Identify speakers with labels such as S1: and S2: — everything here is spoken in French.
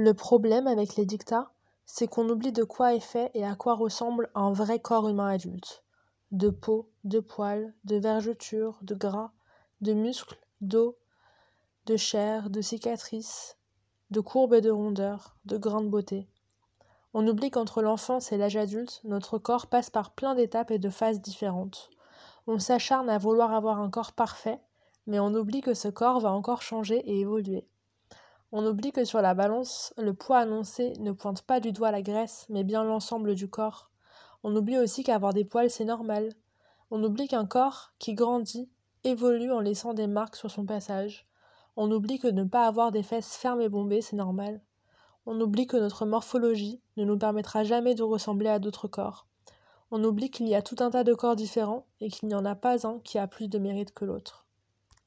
S1: Le problème avec les dictats, c'est qu'on oublie de quoi est fait et à quoi ressemble un vrai corps humain adulte. De peau, de poils, de vergetures, de gras, de muscles, d'eau, de chair, de cicatrices, de courbes et de rondeurs, de grande beauté. On oublie qu'entre l'enfance et l'âge adulte, notre corps passe par plein d'étapes et de phases différentes. On s'acharne à vouloir avoir un corps parfait, mais on oublie que ce corps va encore changer et évoluer. On oublie que sur la balance, le poids annoncé ne pointe pas du doigt la graisse, mais bien l'ensemble du corps. On oublie aussi qu'avoir des poils, c'est normal. On oublie qu'un corps qui grandit évolue en laissant des marques sur son passage. On oublie que ne pas avoir des fesses fermes et bombées, c'est normal. On oublie que notre morphologie ne nous permettra jamais de ressembler à d'autres corps. On oublie qu'il y a tout un tas de corps différents et qu'il n'y en a pas un qui a plus de mérite que l'autre.